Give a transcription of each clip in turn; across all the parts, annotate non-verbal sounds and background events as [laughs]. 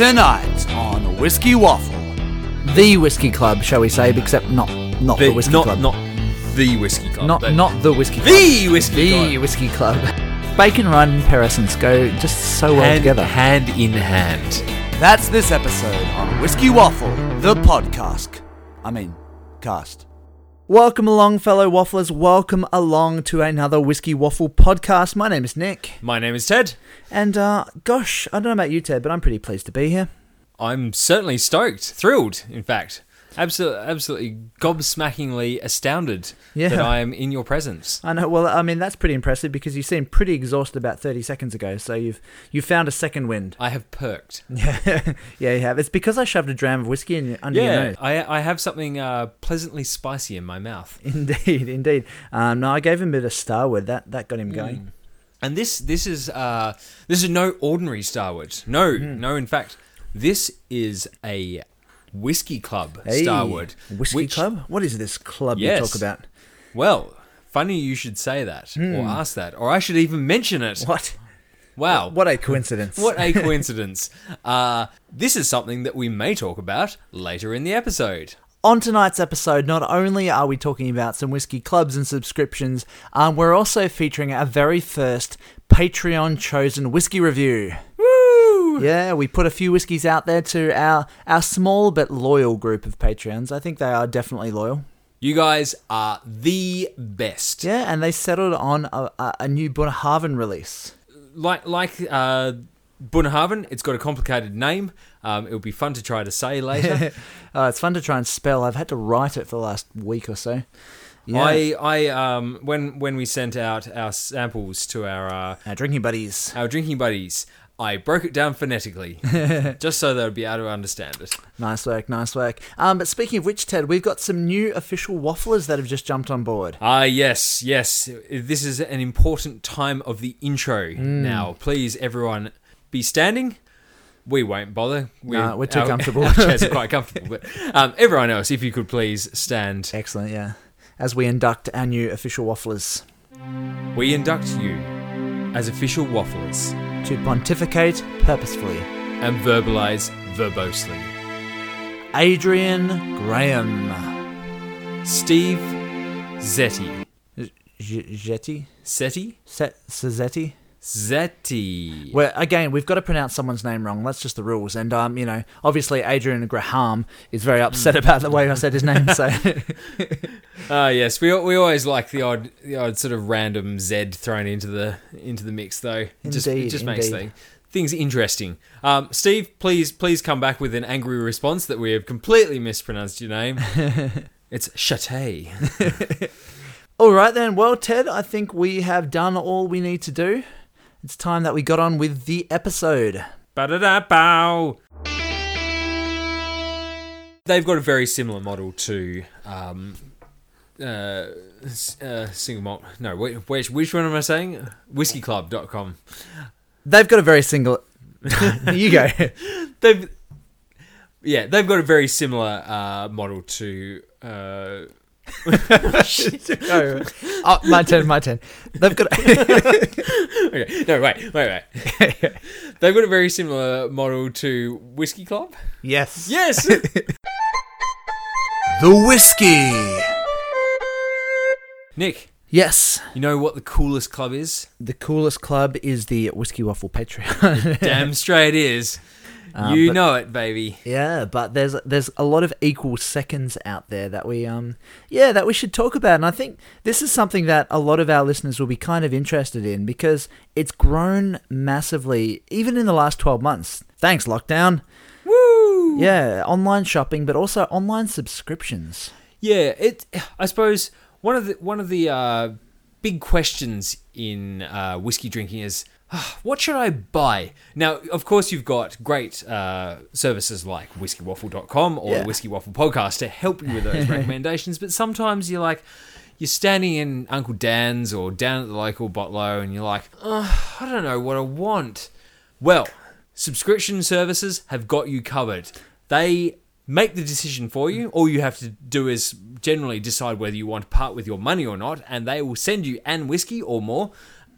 Tonight on Whiskey Waffle. the whiskey club, shall we say? Except not not the, whiskey not, club, Not the whiskey club. not but not the whiskey club. the whiskey the club. whiskey club. Bacon Run and go just so well hand, together. hand in hand. That's this episode on Whiskey Waffle, the podcast. I mean, cast. Welcome along, fellow wafflers. Welcome along to another Whiskey Waffle podcast. My name is Nick, My name is Ted. and uh, gosh, I don't know about you, Ted, but I'm pretty pleased to be here. I'm certainly stoked, thrilled, in fact. Absolutely, absolutely gobsmackingly astounded Yeah. that I am in your presence. I know. Well, I mean that's pretty impressive because you seemed pretty exhausted about 30 seconds ago. So you've you found a second wind. I have perked. [laughs] Yeah, yeah, you have. It's because I shoved a dram of whiskey in, under your nose. I, I have something uh, pleasantly spicy in my mouth. [laughs] Indeed, indeed. Um, no, I gave him a bit of Starward. That that got him going. Mm. And this this is uh, this is no ordinary Starward. No, no. In fact, this is a whiskey club Hey, Starward. whiskey which- club. What is this club you talk about? Well, funny you should say that or ask that, or I should even mention it. What? Wow, What a coincidence! [laughs] What a [laughs] coincidence. uh, this is something that we may talk about later in the episode. On tonight's episode, not only are we talking about some whiskey clubs and subscriptions, um, we're also featuring our very first Patreon chosen whiskey review. [laughs] Yeah, we put a few whiskies out there to our our small but loyal group of Patreons. I think they are definitely loyal. You guys are the best. Yeah, and they settled on a, a, a new Bunnahabhain release. Like like uh, it's got a complicated name. Um, it would be fun to try to say later. Uh, [laughs] it's fun to try and spell. I've had to write it for the last week or so. Yeah. I I um when when we sent out our samples to our uh, our drinking buddies. our drinking buddies, I broke it down phonetically, [laughs] just so they would be able to understand it. Nice work, nice work. Um, but speaking of which, Ted, we've got some new official wafflers that have just jumped on board. Ah, yes, yes. This is an important time of the intro. Now, please, everyone, be standing. We won't bother. No, we're too our- comfortable. [laughs] Our chairs are quite comfortable. But um, everyone else, if you could please stand. Excellent, yeah. As we induct our new official wafflers We induct you as official wafflers to pontificate purposefully. and verbalize verbosely. Adrian Graham. Steve Zetti. J- Jetty? Setti? Zetti. Well, again, we've got to pronounce someone's name wrong. That's just the rules. And, um, you know, obviously Adrian Graham is very upset about the way I said his name. So, [laughs] Ah, yes, we we always like the odd the odd sort of random Z thrown into the into the mix, though. It just it Indeed, just makes indeed. thing, things interesting. Um, Steve, please please come back with an angry response that we have completely mispronounced your name. [laughs] it's Chate. [laughs] all right then. Well, Ted, I think we have done all we need to do. It's time that we got on with the episode. Ba-da-da-bow. They've got a very similar model to um, uh, uh, single malt. No, which which one am I saying? Whiskeyclub.com. They've got a very single. [laughs] you go. [laughs] they've yeah they've got a very similar uh, model to uh, oh, oh, my turn, my turn. They've got. [laughs] okay no wait wait wait they've got a very similar model to whiskey club yes. yes [laughs] The Whiskey. nick Yes. you know what the coolest club is The coolest club is the Whiskey Waffle Patreon. damn straight is Uh, you but- know it baby yeah, but there's there's a lot of equal seconds out there that we um yeah that we should talk about, and I think this is something that a lot of our listeners will be kind of interested in because it's grown massively even in the last twelve months. Thanks, lockdown. woo Yeah, online shopping, but also online subscriptions. Yeah, it. I suppose one of the one of the uh, big questions in uh, whiskey drinking is "Ah, [sighs] what should I buy? Now, of course, you've got great uh, services like whiskeywaffle.com or Yeah. the Whiskey Waffle podcast to help you with those [laughs] recommendations. But sometimes you're like, you're standing in Uncle Dan's or down at the local bottle-o, and you're like, "Ugh, I don't know what I want. Well, subscription services have got you covered. They make the decision for you. All you have to do is generally decide whether you want to part with your money or not, and they will send you an whiskey or more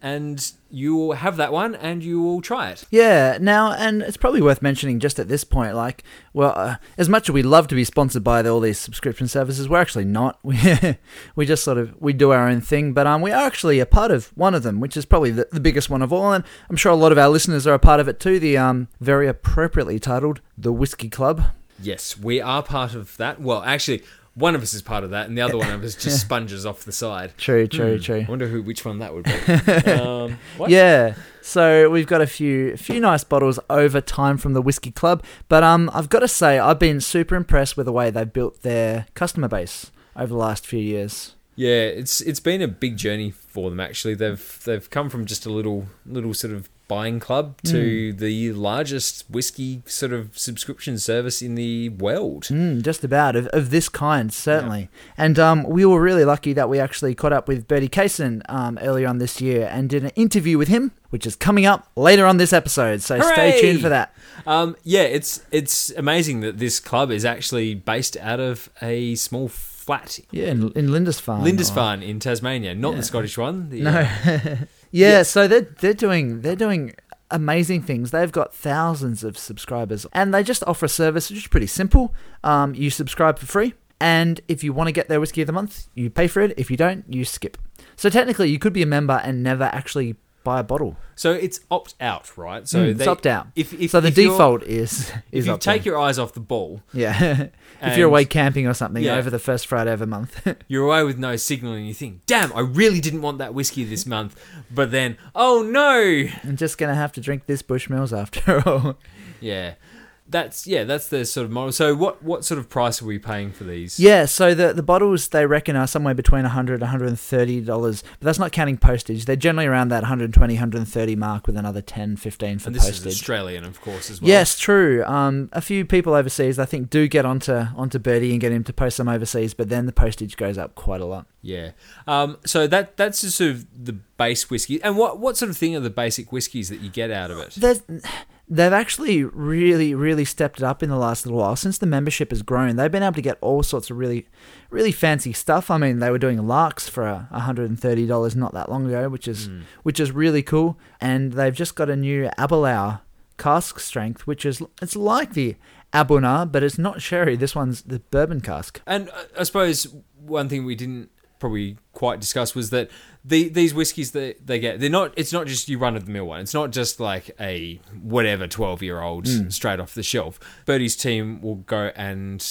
and you will have that one and you will try it. Yeah, now, and it's probably worth mentioning just at this point, like, well, uh, as much as we love to be sponsored by the, all these subscription services, we're actually not. [laughs] We we just sort of we do our own thing, but um, we are actually a part of one of them, which is probably the, the biggest one of all, and I'm sure a lot of our listeners are a part of it too. The um, very appropriately titled the Whiskey Club. Yes, we are part of that. Well, actually, one of us is part of that, and the other one of us just [laughs] sponges off the side. True, true, Hmm, true. I wonder who which one that would be. [laughs] um, what? Yeah. So we've got a few a few nice bottles over time from the Whiskey Club, but um I've got to say I've been super impressed with the way they've built their customer base over the last few years. Yeah, it's it's been a big journey for them. Actually, they've they've come from just a little little sort of buying club to the largest whiskey sort of subscription service in the world. Mm, just about of, of this kind, certainly. And um, we were really lucky that we actually caught up with Bertie Cason um, earlier on this year and did an interview with him, which is coming up later on this episode. So stay tuned for that. Um, yeah, it's it's amazing that this club is actually based out of a small flat, Yeah, in, in Lindisfarne. or- Lindisfarne in Tasmania, not the Scottish one. The, No. [laughs] yeah, Yeah. so they're they're doing they're doing amazing things. They've got thousands of subscribers, and they just offer a service which is pretty simple. Um, you subscribe for free, and if you want to get their whiskey of the month, you pay for it. If you don't, you skip. So technically, you could be a member and never actually buy a bottle. so it's opt out, right? So Mm, it's opt out. If, if so the if default is if you take your eyes off the ball, yeah. [laughs] if you're away camping or something Yeah. over the first Friday of a month. [laughs] you're away with no signal, and you think, "Damn, I really didn't want that whiskey this month," but then, oh no, I'm just gonna have to drink this Bushmills after [laughs] all. yeah, that's yeah, that's the sort of model. So what what sort of price are we paying for these? Yeah, so the the bottles they reckon are somewhere between 100 130 dollars, but that's not counting postage. They're generally around that 120 130 mark with another 10 15 for and this postage. is Australian, of course, as well. Yes, true. Um, a few people overseas, I think, do get onto onto Bertie and get him to post them overseas, but then the postage goes up quite a lot. Yeah. Um, so that that's just sort of the base whiskey. And what what sort of thing are the basic whiskies that you get out of it? There's, they've actually really, really stepped it up in the last little while. Since the membership has grown, they've been able to get all sorts of really, really fancy stuff. I mean, they were doing larks for a $130 not that long ago, which is which is really cool. And they've just got a new Aberlour cask strength, which is it's like the A'bunadh, but it's not sherry. This one's the bourbon cask. And uh, I suppose one thing we didn't probably quite discuss was that the these whiskies that they get, they're not. It's not just you run of the mill one. It's not just like a whatever twelve year old straight off the shelf. Bertie's team will go and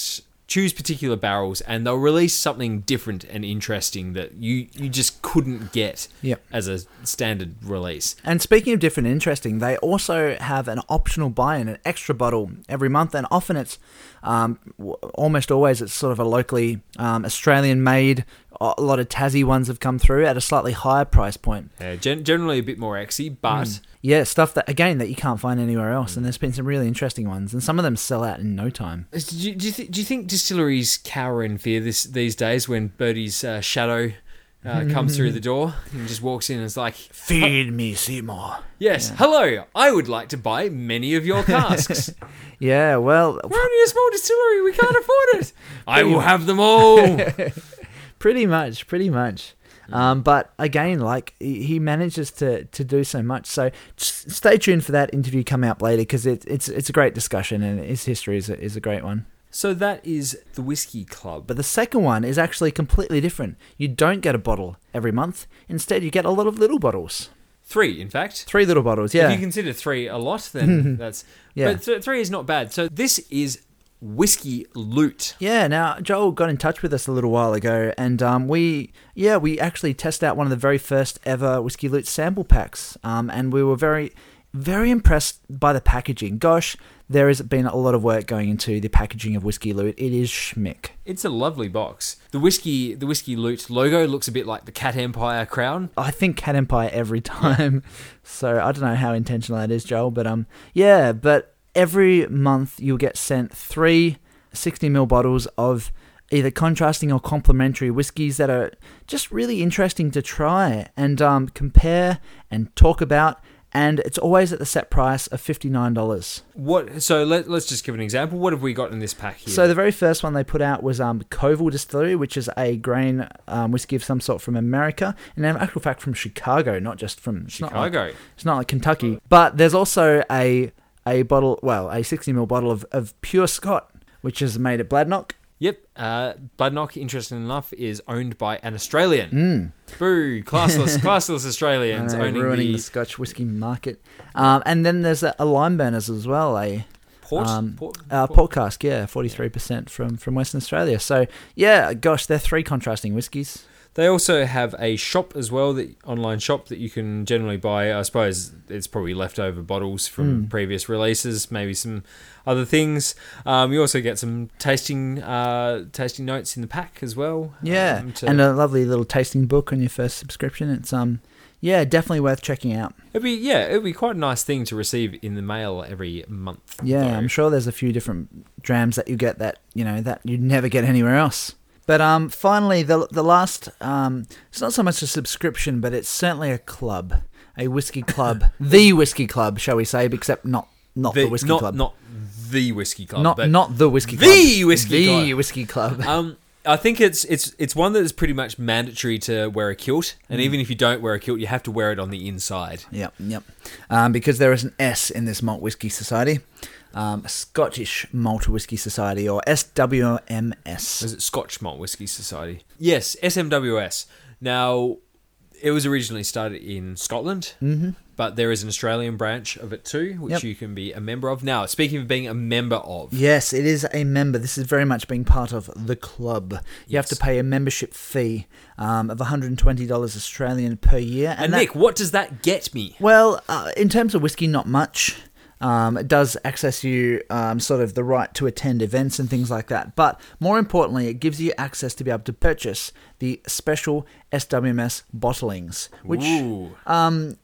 choose particular barrels and they'll release something different and interesting that you you just couldn't get Yep. as a standard release. And speaking of different and interesting, they also have an optional buy-in, an extra bottle every month, and often it's um, almost always it's sort of a locally um, Australian-made. A lot of Tassie ones have come through at a slightly higher price point. Yeah, gen- generally a bit more exy, but Yeah, stuff that again that you can't find anywhere else, and there's been some really interesting ones, and some of them sell out in no time. Do you, do, you th- do you think distilleries cower in fear this these days when Bertie's uh, shadow uh, comes through the [laughs] door and just walks in and is like, Feed me, Seymour. Yes, hello, I would like to buy many of your casks. [laughs] Yeah, well, We're only a small distillery, we can't [laughs] afford it. I will have them all. Pretty much, pretty much. Um, but again, like he he manages to, to do so much. So stay tuned for that interview coming up later because it, it's it's a great discussion and his history is a, is a great one. so that is the Whiskey Club. But the second one is actually completely different. You don't get a bottle every month. Instead, you get a lot of little bottles. Three, in fact. Three little bottles. Yeah. If you consider three a lot, then [laughs] that's. Yeah. But th- three is not bad. So this is Whiskey Loot. Yeah, now Joel got in touch with us a little while ago, and um, we, yeah, we actually tested out one of the very first ever Whiskey Loot sample packs, um, and we were very, very impressed by the packaging. Gosh, there has been a lot of work going into the packaging of Whiskey Loot. It is schmick. It's a lovely box. The whiskey, the whiskey loot logo looks a bit like the Cat Empire crown. I think Cat Empire every [laughs] time, so I don't know how intentional that is, Joel, but um, yeah, but every month you'll get sent three 60ml bottles of either contrasting or complementary whiskies that are just really interesting to try and um, compare and talk about and it's always at the set price of fifty nine dollars. What? So let, let's just give an example. What have we got in this pack here? So the very first one they put out was um, Koval Distillery, which is a grain um, whiskey of some sort from America, and in actual fact from Chicago, not just from it's not like- Chicago. it's not like Kentucky. But there's also a a bottle, well, a 60 ml bottle of, of pure Scot, which is made at Bladnoch. Yep. Uh, Bladnoch, interesting enough, is owned by an Australian. Boo! Classless, [laughs] classless Australians know, owning ruining the the Scotch whiskey market. Um, and then there's a, a Limeburners as well, a port. um, port, uh, port- cask, yeah, 43% from, from Western Australia. So, yeah, gosh, they're three contrasting whiskies. They also have a shop as well, the online shop that you can generally buy. I suppose it's probably leftover bottles from previous releases, maybe some other things. Um, you also get some tasting uh, tasting notes in the pack as well. Yeah, um, and a lovely little tasting book on your first subscription. It's um, yeah, definitely worth checking out. it'd be yeah, it'd be quite a nice thing to receive in the mail every month. Yeah, though. I'm sure there's a few different drams that you get that you know that you'd never get anywhere else. But um, finally, the the last um, it's not so much a subscription, but it's certainly a club, a whiskey [laughs] club, the whiskey club, shall we say? Except not not the, whiskey not, club, Not the whiskey club. not not the whiskey club, The whiskey the club. whiskey club. [laughs] Um, I think it's it's it's one that is pretty much mandatory to wear a kilt, and Mm. even if you don't wear a kilt, you have to wear it on the inside. Yep, yep. Um, because there is an S in this Malt Whisky Society, um, Scottish Malt Whisky Society, or SWMS. Is it Scotch Malt Whisky Society? Yes, SMWS. Now, it was originally started in Scotland, mm-hmm. but there is an Australian branch of it too, which Yep. you can be a member of. Now, speaking of being a member of, Yes, it is a member. This is very much being part of the club. You have to pay a membership fee um, of $120 Australian per year. and that- Nick, what does that get me? Well, uh, in terms of whiskey, not much. Um, it does access you um, sort of the right to attend events and things like that. But more importantly, it gives you access to be able to purchase the special SWMS bottlings, which Ooh. um,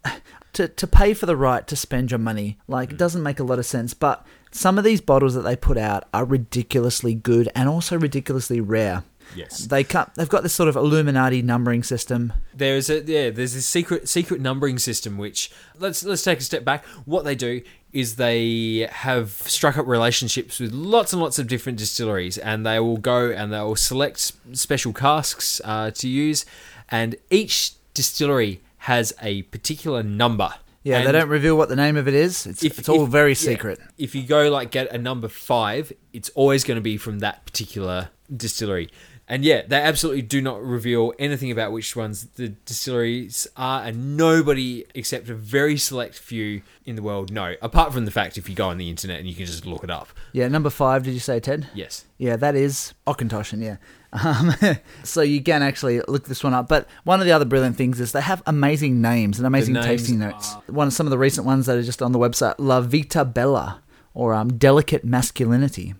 to to pay for the right to spend your money, like it doesn't make a lot of sense. But some of these bottles that they put out are ridiculously good and also ridiculously rare. Yes. They cut. They've got this sort of Illuminati numbering system. There's a yeah, there's this secret secret numbering system which let's let's take a step back. What they do is they have struck up relationships with lots and lots of different distilleries, and they will go and they will select special casks uh, to use, and each distillery has a particular number. Yeah, they don't reveal what the name of it is. It's, if- it's all if- very yeah, secret. if you go like get a number five, it's always going to be from that particular distillery. And yeah, they absolutely do not reveal anything about which ones the distilleries are, and nobody except a very select few in the world know. Apart from the fact if you go on the internet and you can just look it up. Yeah, number five. Did you say Ted? Yes. Yeah, that is Auchentoshan, yeah. Um, [laughs] so you can actually look this one up. But one of the other brilliant things is they have amazing names and amazing names tasting notes. One of some of the recent ones that are just on the website, La Vita Bella, or um, Delicate Masculinity,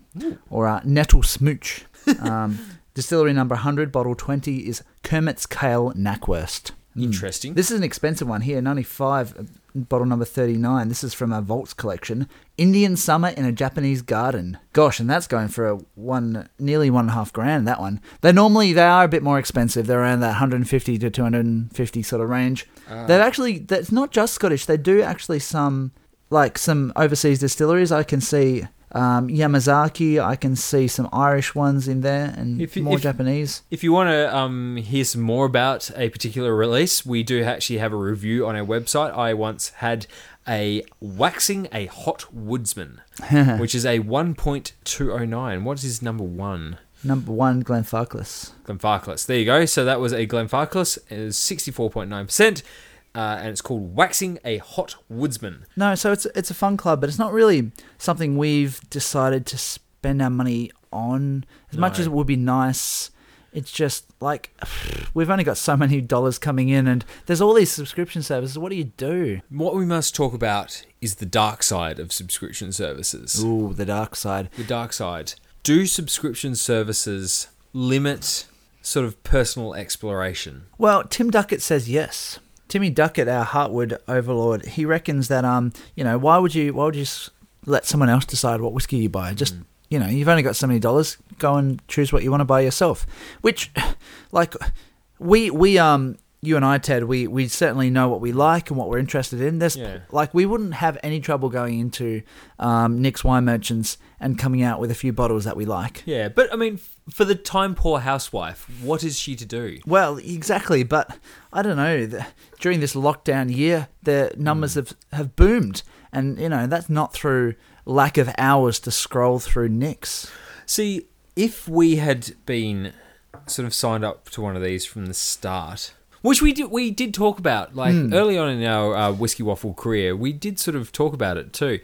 or uh, Nettle Smooch. [laughs] Um, distillery number 100, bottle 20 is Kermit's Kale Knackwurst. Interesting. This is an expensive one here, 95, uh, bottle number 39. This is from a Vaults collection. Indian Summer in a Japanese Garden. Gosh, and that's going for a one, nearly one and a half grand, that one. They normally, they are a bit more expensive. They're around that 150 to 250 sort of range. They've actually, that's not just Scottish. They do actually some, like some overseas distilleries. I can see um, Yamazaki. I can see some Irish ones in there and If more if- Japanese. If you want to um, hear some more about a particular release, we do actually have a review on our website. I once had a Waxing a Hot Woodsman, [laughs] which is a 1.209. What is his number one? Number one, Glenfarclas. Glenfarclas. There you go. So that was a Glenfarclas. It is 64.9%. Uh, and it's called Waxing a Hot Woodsman. No, so it's it's a fun club, but it's not really something we've decided to spend our money on. As much as it would be nice, it's just like [sighs] we've only got so many dollars coming in, and there's all these subscription services. What do you do? What we must talk about is the dark side of subscription services. Ooh, the dark side. the dark side. Do subscription services limit sort of personal exploration? Well, Tim Duckett says yes. Timmy Duckett, our Heartwood overlord, he reckons that um, you know, why would you why would you let someone else decide what whiskey you buy? Just you know, you've only got so many dollars. Go and choose what you want to buy yourself. Which, [sighs] like, we we um you and I, Ted, we, we certainly know what we like and what we're interested in. There's Yeah. like we wouldn't have any trouble going into um, Nick's wine merchants and coming out with a few bottles that we like. Yeah, but I mean, f- for the time poor housewife, what is she to do? Well, exactly, but I don't know. The, during this lockdown year, the numbers have, have boomed, and you know that's not through lack of hours to scroll through Nick's. See, if we had been sort of signed up to one of these from the start, which we did, we did talk about, like early on in our uh, whiskey waffle career, we did sort of talk about it too.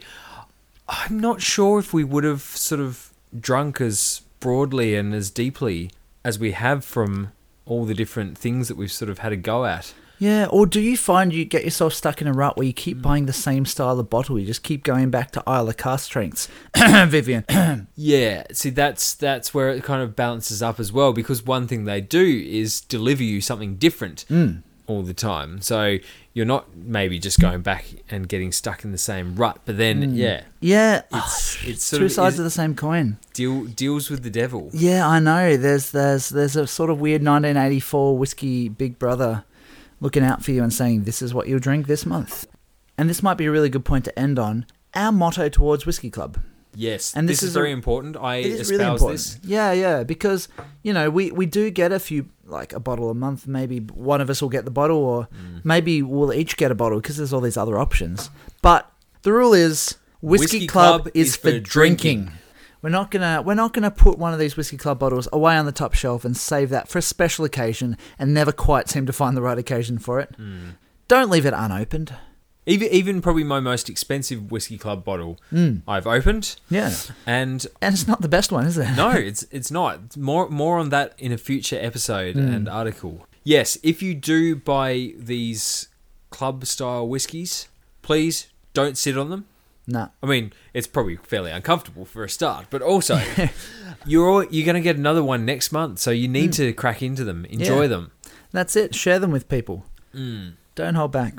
I'm not sure if we would have sort of drunk as broadly and as deeply as we have from all the different things that we've sort of had a go at. Yeah, or do you find you get yourself stuck in a rut where you keep mm. buying the same style of bottle? You just keep going back to Islay Cask strengths, [coughs] Vivian. [coughs] Yeah, see that's that's where it kind of balances up as well because one thing they do is deliver you something different mm. all the time. So you're not maybe just going back and getting stuck in the same rut, but then mm. yeah, yeah, It's- oh, it's two of- sides is- of the same coin. deal deals with the devil. Yeah, I know. There's there's there's a sort of weird 1984 whiskey Big Brother looking out for you and saying this is what you'll drink this month. And this might be a really good point to end on. Our motto towards Whiskey Club. Yes, And this this, is is a- very important. I It is espouse really important. this. Yeah, yeah, because you know we we do get a few like a bottle a month. Maybe one of us will get the bottle, or Mm. maybe we'll each get a bottle because there's all these other options. But the rule is Whiskey, Whiskey Club, Club is, is for for drinking. drinking. We're not gonna we're not gonna put one of these Whiskey Club bottles away on the top shelf and save that for a special occasion and never quite seem to find the right occasion for it. Mm. Don't leave it unopened. Even even probably my most expensive whiskey club bottle Mm. I've opened, Yeah, and and it's not the best one, is it? no, [laughs] it's it's not. More more on that in a future episode Hmm. and article. Yes, if you do buy these club style whiskies, please don't sit on them. Nah. I mean, it's probably fairly uncomfortable for a start, but also [laughs] you're all, you're going to get another one next month, so you need to crack into them, enjoy Hmm. Yeah. them. That's it. Share them with people. Mm. Don't hold back.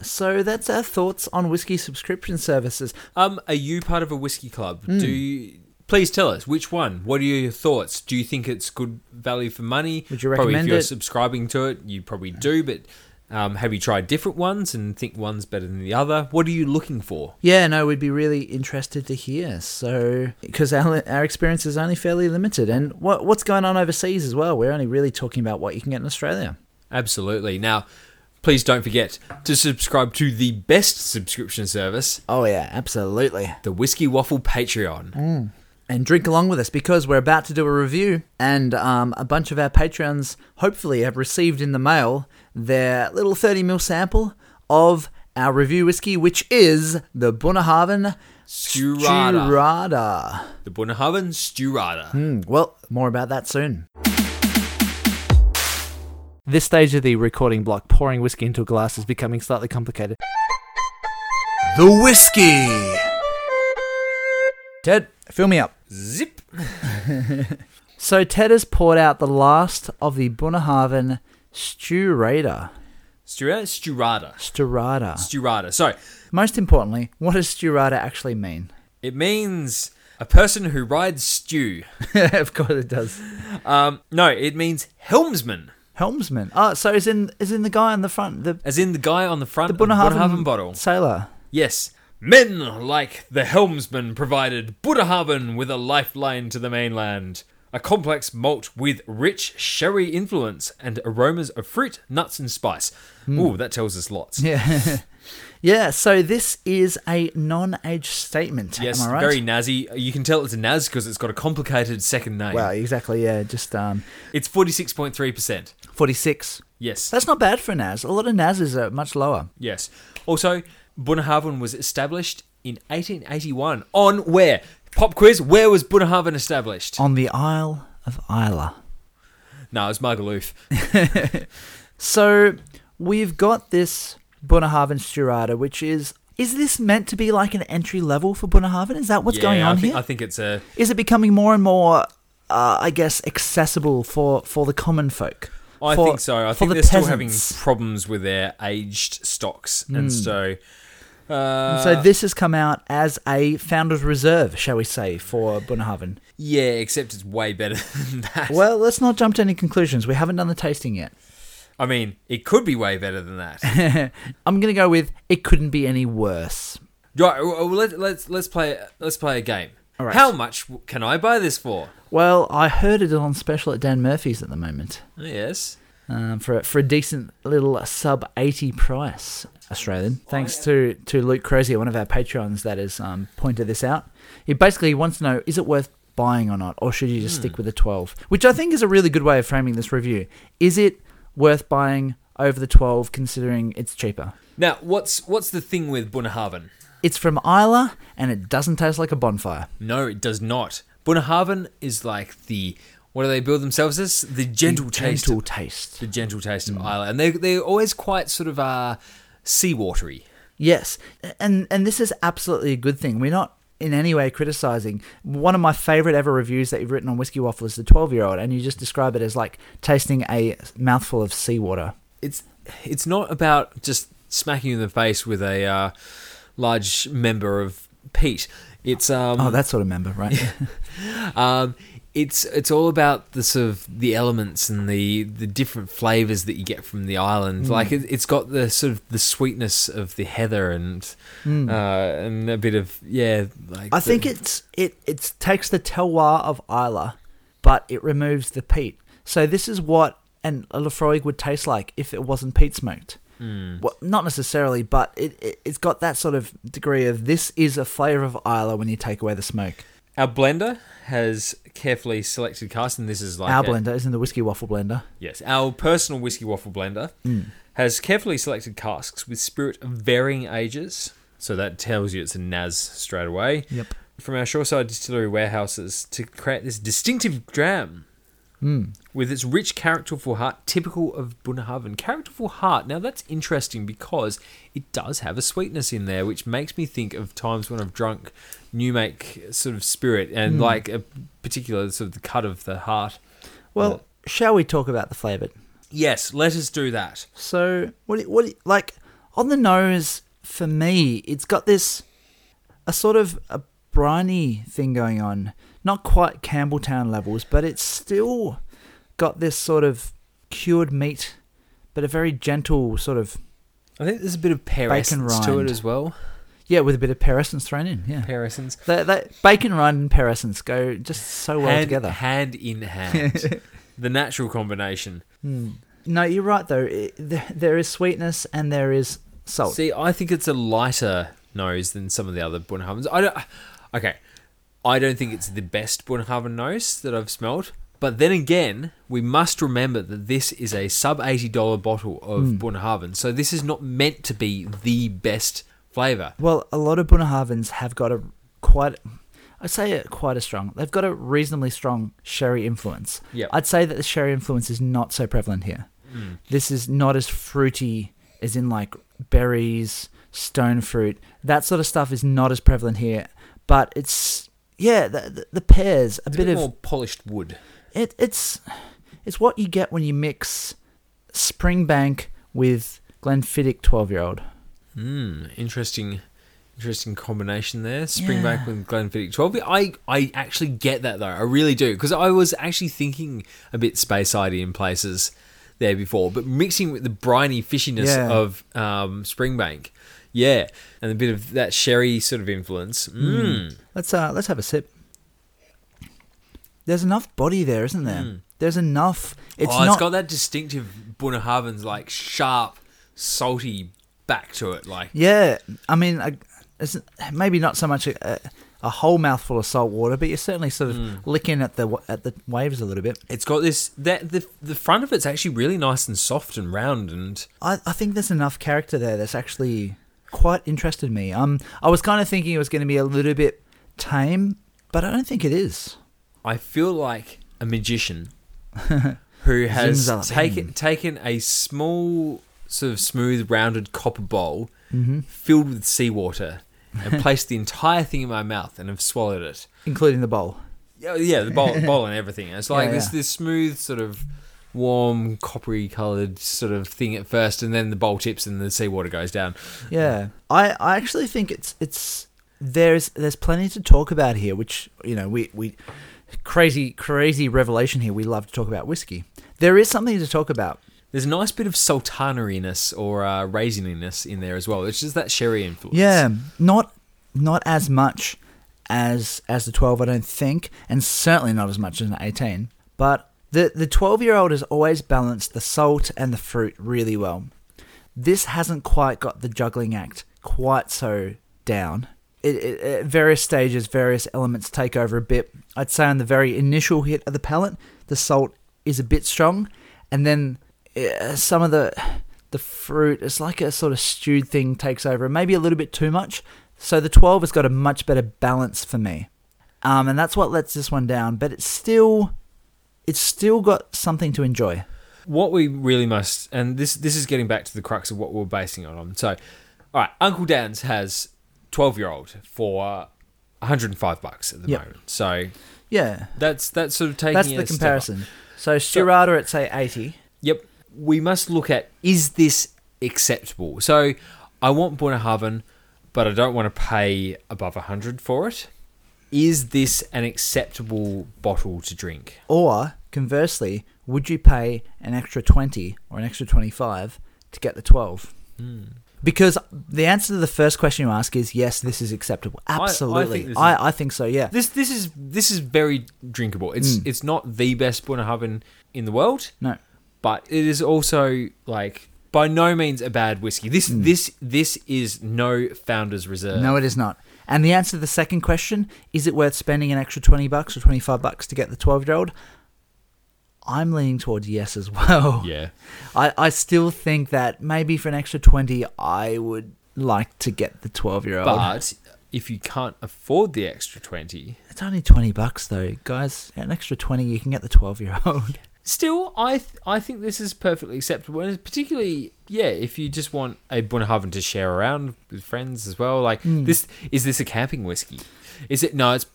So that's our thoughts on whiskey subscription services. Um, are you part of a whiskey club? Hmm. Do you, please tell us which one. What are your thoughts? Do you think it's good value for money? Would you Probably recommend if you're it? subscribing to it, you probably do. But um, have you tried different ones and think one's better than the other? What are you looking for? Yeah, no, we'd be really interested to hear. So, because our, our experience is only fairly limited, and what what's going on overseas as well. We're only really talking about what you can get in Australia. Absolutely. Now, please don't forget to subscribe to the best subscription service, Oh yeah, absolutely. the Whiskey Waffle Patreon. And drink along with us because we're about to do a review, and um, a bunch of our patrons hopefully have received in the mail their little 30 ml sample of our review whiskey, which is the Bunnahabhain Sturada. Sturada. The Bunnahabhain Sturada. Hmm, well, more about that soon. This stage of the recording block, pouring whiskey into a glass, is becoming slightly complicated. The whiskey. Ted, fill me up. Zip. [laughs] So Ted has poured out the last of the Bunnahabhain Sturada. Sturada? Sturada. Sturada. Sturada. So, Most importantly, what does Sturada actually mean? it means a person who rides stew. [laughs] of course it does. Um, no, it means helmsman, Helmsman. Oh, so is in is in the guy on the front, the as in the guy on the front the of the Bunnahabhain, Bunnahabhain bottle. sailor. Yes. Men like the helmsman provided Bunnahabhain with a lifeline to the mainland. A complex malt with rich sherry influence and aromas of fruit, nuts, and spice. Ooh, that tells us lots. Yeah. [laughs] yeah, so this is a non-age statement. Yes, am I right? very Nazi. You can tell it's a Naz because it's got a complicated second name. Well, exactly, yeah, just um It's 46.3%. 46. Yes. That's not bad for a Naz. A lot of Nazes are much lower. Yes. Also, Bunnahabhain was established in 1881. On where? Pop quiz. Where was Bunnahabhain established? On the Isle of Islay. no, it was Magaluf. [laughs] So we've got this Bunnahabhain Sturada, which is is this meant to be like an entry level for Bunnahabhain? Is that what's Yeah, going on I think, here? I think it's a. Is it becoming more and more, uh, I guess, accessible for, for the common folk? I For- think so. I think the they're still having problems with their aged stocks, Hmm. and so. Uh, so this has come out as a founder's reserve, shall we say, for Bunnahabhain. yeah, except it's way better [laughs] than that. Well, let's not jump to any conclusions. We haven't done the tasting yet. I mean, it could be way better than that. [laughs] I'm gonna go with it couldn't be any worse. right. Well, let, let's let's play let's play a game. All right. How much can I buy this for? Well, I heard it on special at Dan Murphy's at the moment. Yes. Um, for a- for a decent little sub eighty price Australian. Thanks to to Luke Crozier, one of our patrons, that has um, pointed this out. He basically wants to know: is it worth buying or not, or should you just stick with the twelve? Which I think is a really good way of framing this review. Is it worth buying over the twelve, considering it's cheaper? Now, what's what's the thing with Bunnahabhain? It's from Islay, and it doesn't taste like a bonfire. No, it does not. Bunnahabhain is like the what do they build themselves as? The gentle taste. gentle taste. the gentle taste of Islay, and they they're always quite sort of uh, seawatery. Yes, and and this is absolutely a good thing. We're not in any way criticizing. One of my favorite ever reviews that you've written on Whiskey Waffle is the 12 year old, and you just describe it as like tasting a mouthful of seawater. It's it's not about just smacking you in the face with a uh, large member of peat. It's um Oh, that sort of member, right? [laughs] um, it's it's all about the sort of the elements and the the different flavors that you get from the island. Mm. Like it, it's got the sort of the sweetness of the heather and mm. uh, and a bit of yeah. Like I the- think it's it it takes the terroir of Islay, but it removes the peat. So this is what an a Laphroaig would taste like if it wasn't peat smoked. Mm. Well, not necessarily, but it, it it's got that sort of degree of this is a flavor of Islay when you take away the smoke. Our blender has carefully selected cast, and this is like Our a- blender isn't the whiskey waffle blender. Yes, our personal whiskey waffle blender mm. has carefully selected casks with spirit of varying ages. So that tells you it's a NAS straight away. Yep. From our shoreside distillery warehouses to create this distinctive dram Mm. with its rich characterful heart, typical of Bunnahabhain. Characterful heart. Now that's interesting because it does have a sweetness in there, which makes me think of times when I've drunk new make sort of spirit and like a particular sort of the cut of the heart. Well, shall we talk about the flavour? Yes, let us do that. So, what? What? Like on the nose for me, it's got this a sort of a briny thing going on. Not quite Campbeltown levels, but it's still got this sort of cured meat, but a very gentle sort of I think there's a bit of pear essence to it as well. yeah, with a bit of pear essence thrown in. Yeah, Pear essence. that, that bacon rind and pear essence go just so well hand, together. hand in hand. [laughs] the natural combination. Hmm. No, you're right though. It, there, there is sweetness and there is salt. See, I think it's a lighter nose than some of the other Bunnahabhains. I don't. Okay, I don't think it's the best Bunnahabhain nose that I've smelled. But then again, we must remember that this is a sub eighty dollar bottle of Hmm. Bunnahabhain, so this is not meant to be the best flavor. Well, a lot of Bunnahabhains have got a quite, I'd say a, quite a strong. They've got a reasonably strong sherry influence. Yep. I'd say that the sherry influence is not so prevalent here. This is not as fruity as in like berries, stone fruit. That sort of stuff is not as prevalent here. But it's yeah, the the, the pears, a It's a bit, bit of more polished wood. it. It's it's what you get when you mix Springbank with Glenfiddich twelve year old. Hmm, interesting, interesting combination there. Springbank Yeah. with Glenfiddich 12. I, I actually get that though. I really do because I was actually thinking a bit space in places there before, but mixing with the briny fishiness Yeah. of um, Springbank, yeah, and a bit of that sherry sort of influence. Mm. Let's uh let's have a sip. There's enough body there, isn't there? There's enough. It's oh, not. it's got that distinctive Bunnahabhain's like sharp, salty back to it. Like yeah, I mean, I, it's maybe not so much a, a whole mouthful of salt water, but you're certainly sort of licking at the at the waves a little bit. it's got this that the the front of it's actually really nice and soft and round and I, I think there's enough character there that's actually quite interested me. Um, I was kind of thinking it was going to be a little bit tame, but I don't think it is. I feel like a magician [laughs] who has taken taken a small, sort of smooth, rounded copper bowl Mm-hmm. filled with seawater and [laughs] placed the entire thing in my mouth and have swallowed it. including the bowl. Yeah, yeah, the bowl, [laughs] bowl and everything. It's like Yeah, this yeah. this smooth sort of warm coppery coloured sort of thing at first, and then the bowl tips and the seawater goes down. Yeah, I, I actually think it's it's there's there's plenty to talk about here, which you know we we crazy crazy revelation here. We love to talk about whiskey. There is something to talk about. There's a nice bit of sultaniness or uh, raisininess in there as well. It's just that sherry influence. Yeah, not not as much as as the 12 I don't think and certainly not as much as an 18 but the the 12 year old has always balanced the salt and the fruit really well. This hasn't quite got the juggling act quite so down. It, it, at various stages various elements take over a bit. I'd say on the very initial hit of the palate the salt is a bit strong and then uh, some of the the fruit it's like a sort of stewed thing takes over maybe a little bit too much. So the 12 has got a much better balance for me. Um, and that's what lets this one down, but it's still it's still got something to enjoy. What we really must, and this this is getting back to the crux of what we're basing it on. So, all right, Uncle Dan's has twelve year old for 105 bucks at the Yep. moment. So Yeah. that's that's sort of taking That's the a step up. comparison. So Stirada at say 80. Yep. We must look at is this acceptable? So I want Bunnahabhain, but I don't want to pay above 100 for it. Is this an acceptable bottle to drink? Or conversely, would you pay an extra 20 or an extra 25 to get the 12? Hmm. Because the answer to the first question you ask is yes, this is acceptable. I think Absolutely. I, is- I, think so, yeah. This this is this is very drinkable. It's Mm. it's not the best Bunnahabhain in the world, No. but it is also like by no means a bad whiskey. This Mm. this this is no founder's reserve. No, it is not. And the answer to the second question, is it worth spending an extra 20 bucks or 25 bucks to get the 12 year old? I'm leaning towards yes as [laughs] well. Yeah. I, I still think that maybe for an extra 20, I would like to get the 12 year old. But if you can't afford the extra 20, It's only 20 bucks though. Guys, an extra 20, you can get the 12 year old. [laughs] still I th- I think this is perfectly acceptable and particularly yeah, if you just want a Bunnahabhain to share around with friends as well. Like Hmm. this is this a camping whiskey? Is it no, it's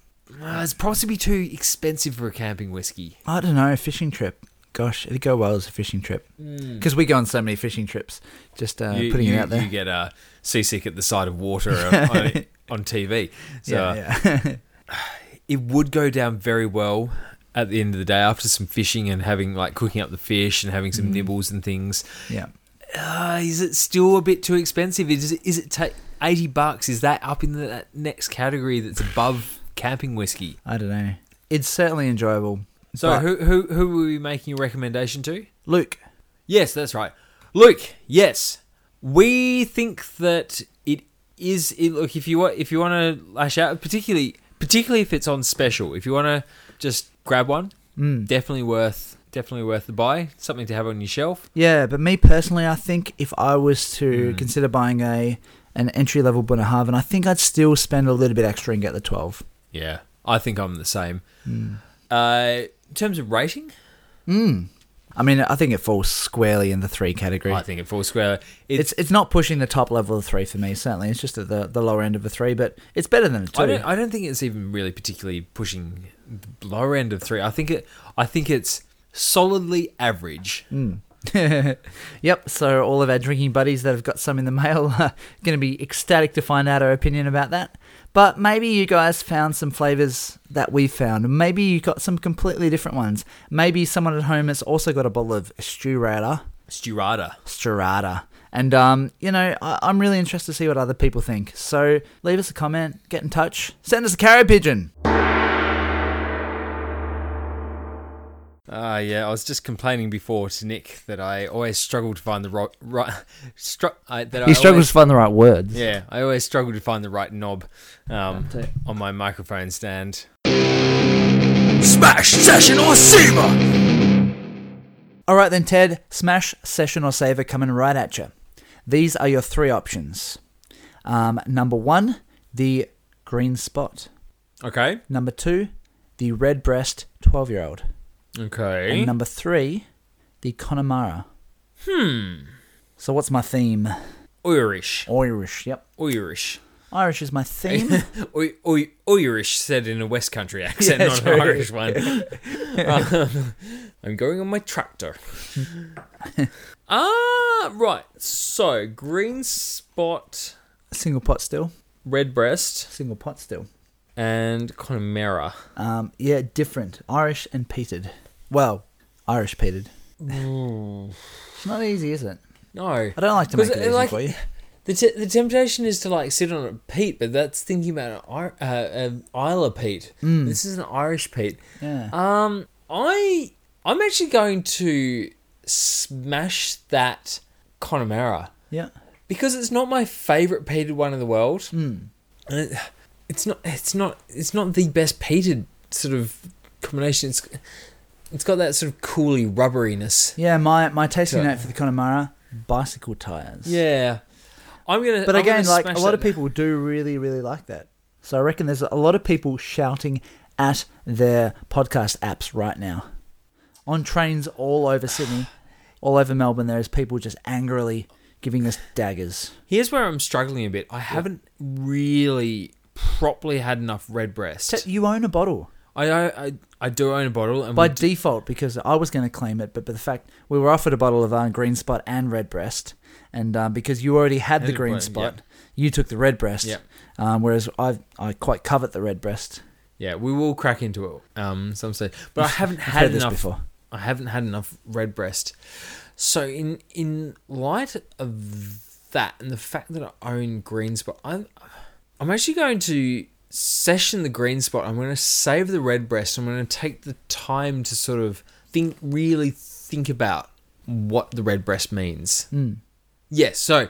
uh, it's possibly too expensive for a camping whiskey. I don't know, A fishing trip. Gosh, it'd go well as a fishing trip. Because we go on so many fishing trips. Just uh, you, putting you, it out there. you get uh, seasick at the side of water [laughs] on, on TV. So yeah, yeah. [laughs] it would go down very well at the end of the day after some fishing and having like cooking up the fish and having Mm. some nibbles and things. yeah. Uh, is it still a bit too expensive? Is it, is it ta- eighty bucks? Is that up in the, that next category that's above camping whiskey? I don't know. It's certainly enjoyable. So who who who were we making a recommendation to? Luke, Yes, that's right. Luke, yes. We think that it is it, look if you want if you want to lash out particularly particularly if it's on special. If you want to just grab one, Mm. definitely worth definitely worth the buy. Something to have on your shelf. Yeah, but me personally, I think if I was to Mm. consider buying a an entry level Bunnahabhain, I think I'd still spend a little bit extra and get the 12. Yeah, I think I'm the same. Mm. Uh, in terms of rating, Mm. I mean, I think it falls squarely in the three category. I think it falls squarely. it's it's not pushing the top level of three for me. Certainly, it's just at the the lower end of a three, but it's better than a two. I don't. I don't think it's even really particularly pushing lower end of three. I think it. I think it's solidly average. Mm. [laughs] yep. So all of our drinking buddies that have got some in the mail [laughs] are going to be ecstatic to find out our opinion about that. But maybe you guys found some flavors that we found. Maybe you got some completely different ones. Maybe someone at home has also got a bottle of Sturata. Sturata. Sturata. And um, you know, I- I'm really interested to see what other people think. So leave us a comment, get in touch, send us a carrier pigeon. Ah, yeah. I was just complaining before to Nick that I always struggle to find the right. right stru- I, that I He struggles always- to find the right words. Yeah, I always struggle to find the right knob um, on my microphone stand. Smash, session, or saver! All right then, Ted. Smash, session, or saver coming right at you. These are your three options. Um, number one, the green spot. Okay. Number two, the Redbreast 12 year old. Okay. And number three, the Connemara. hmm. So, what's my theme? Irish. Irish. Yep. Irish. Irish is my theme. [laughs] Irish said in a West Country [laughs] accent, Yeah, not true. an Irish one. [laughs] Um, I'm going on my tractor. ah, right. So, green spot, Single pot still. Redbreast, Single pot still. And Connemara. Um, yeah, different. Irish and peated. Well, Irish peated. It's not easy, is it? No, I don't like to make it it, easy like- for you. the t- the temptation is to like sit on a peat, but that's thinking about an uh, an Islay peat. Mm. This is an Irish peat. Yeah. Um, I I'm actually going to smash that Connemara yeah. because it's not my favorite peated one in the world. Mm. And it, it's not it's not it's not the best peated sort of combination. It's it's got that sort of coolly rubberiness. Yeah, my, my tasting note for the Connemara, bicycle tyres. Yeah, I'm gonna. But I'm again, gonna like a lot of people do really, really like that. So I reckon there's a lot of people shouting at their podcast apps right now. On trains all over Sydney, [sighs] all over Melbourne, there's people just angrily giving us daggers. Here's where I'm struggling a bit. I haven't really properly had enough Redbreast. Except you own a bottle I I I do own a bottle, and by we d- default because I was going to claim it, but, but the fact we were offered a bottle of um, Green Spot and Redbreast, and um, because you already had the it, Green Spot, yeah. you took the Redbreast. Yep. Um, whereas I I quite covet the Redbreast. yeah, we will crack into it. Um, some say, but I [laughs] haven't I've had heard this enough. before. I haven't had enough Redbreast. So in in light of that and the fact that I own green spot, I'm I'm actually going to session the green spot. I'm going to save the Redbreast. I'm going to take the time to sort of think, really think about what the Redbreast means. Mm. Yes. So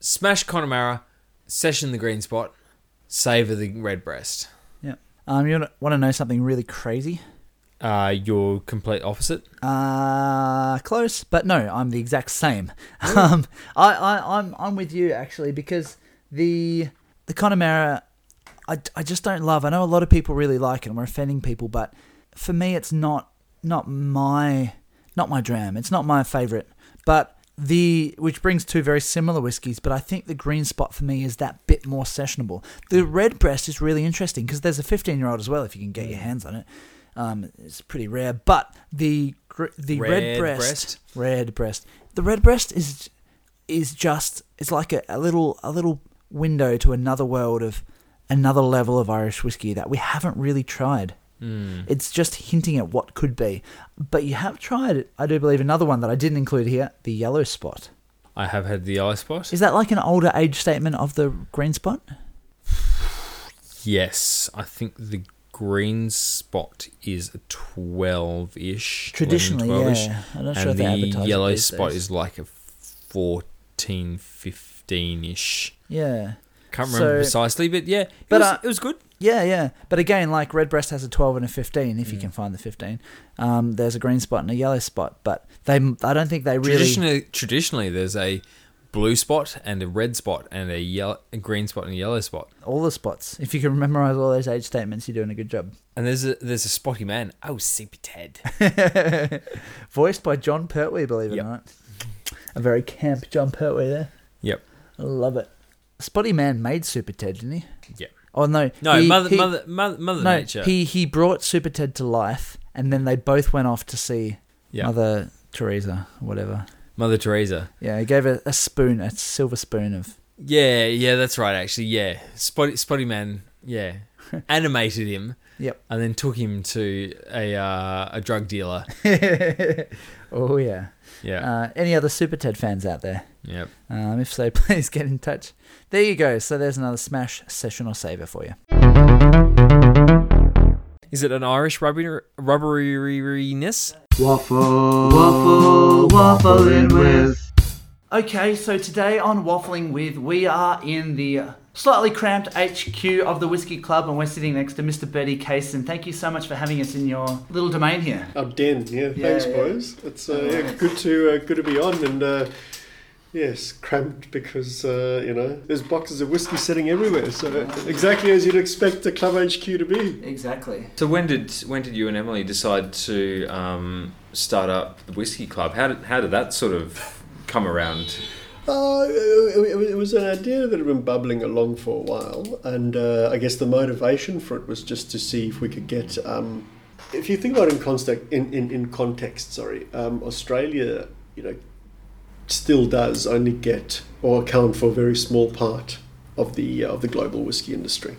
smash Connemara, session the green spot, savor the Redbreast. Yeah. Um, you want to know something really crazy? Uh, your complete opposite. Uh close, but no, I'm the exact same. [laughs] Um, I, I, I'm, I'm with you actually because the the Connemara, I, I just don't love. I know a lot of people really like it, and we're offending people, but for me, it's not not my not my dram. It's not my favorite, but the which brings two very similar whiskies. But I think the Green Spot for me is that bit more sessionable. The Redbreast is really interesting because there's a 15 year old as well if you can get your hands on it. Um, it's pretty rare, but the the red, Red breast, breast? Redbreast, the Redbreast is is just it's like a, a little a little window to another world of another level of Irish whiskey that we haven't really tried. Mm. It's just hinting at what could be, but you have tried. I do believe another one that I didn't include here, the yellow spot. I have had the eye spot. Is that like an older age statement of the green spot? Yes, I think the green spot is 12 ish. Traditionally, yeah. I'm not and sure the yellow spot days. is like a 14, 15 ish. Yeah. Can't remember So- precisely, but yeah, it, But, was, uh, it was good. Yeah, yeah. But again, like Redbreast has a 12 and a 15, if you Mm. can find the 15. Um, there's a green spot and a yellow spot, but they, I don't think they really. Traditionally, traditionally, there's a blue spot and a red spot and a, yellow, a green spot and a yellow spot. All the spots. If you can memorize all those age statements, you're doing a good job. And there's a there's a spotty man. Oh, Sippy Ted. [laughs] Voiced by Jon Pertwee, believe it Yep. or not. A very camp Jon Pertwee there. Yep. I love it. Spotty Man made Super Ted, didn't he? Yep. Oh no, No, he- mother, he- mother, mother, mother no, nature. he he brought Super Ted to life, and then they both went off to see yeah. Mother Teresa, whatever. Mother Teresa. Yeah, he gave her a spoon, a silver spoon of. Yeah, yeah, that's right. Actually, yeah, Spotty, Spotty Man, yeah, [laughs] animated him. Yep. And then took him to a uh, a drug dealer. [laughs] oh yeah. Yeah, Uh, any other Super Ted fans out there? yep. Um, if so, [laughs] please get in touch. There you go. So there's another smash session or saver for you. Is it an Irish rubbery, rubberiness? Waffle, waffle, waffling with. Okay, so today on Waffling With, we are in the slightly cramped HQ of the Whiskey Club, and we're sitting next to Mr. Bertie Cason. Thank you so much for having us in your little domain here. Our den, yeah. Yeah, Thanks, yeah. boys. It's uh, yeah, nice. good to uh, good to be on, and uh, yes, cramped because uh, you know there's boxes of whiskey sitting everywhere. So exactly as you'd expect a club HQ to be. Exactly. So when did when did you and Emily decide to um, start up the whiskey club? How did how did that sort of come around? Uh, it, it was an idea that had been bubbling along for a while, and uh, I guess the motivation for it was just to see if we could get. Um, if you think about it in context, in, in, in context, sorry, um, Australia, you know, still does only get or account for a very small part of the uh, of the global whiskey industry.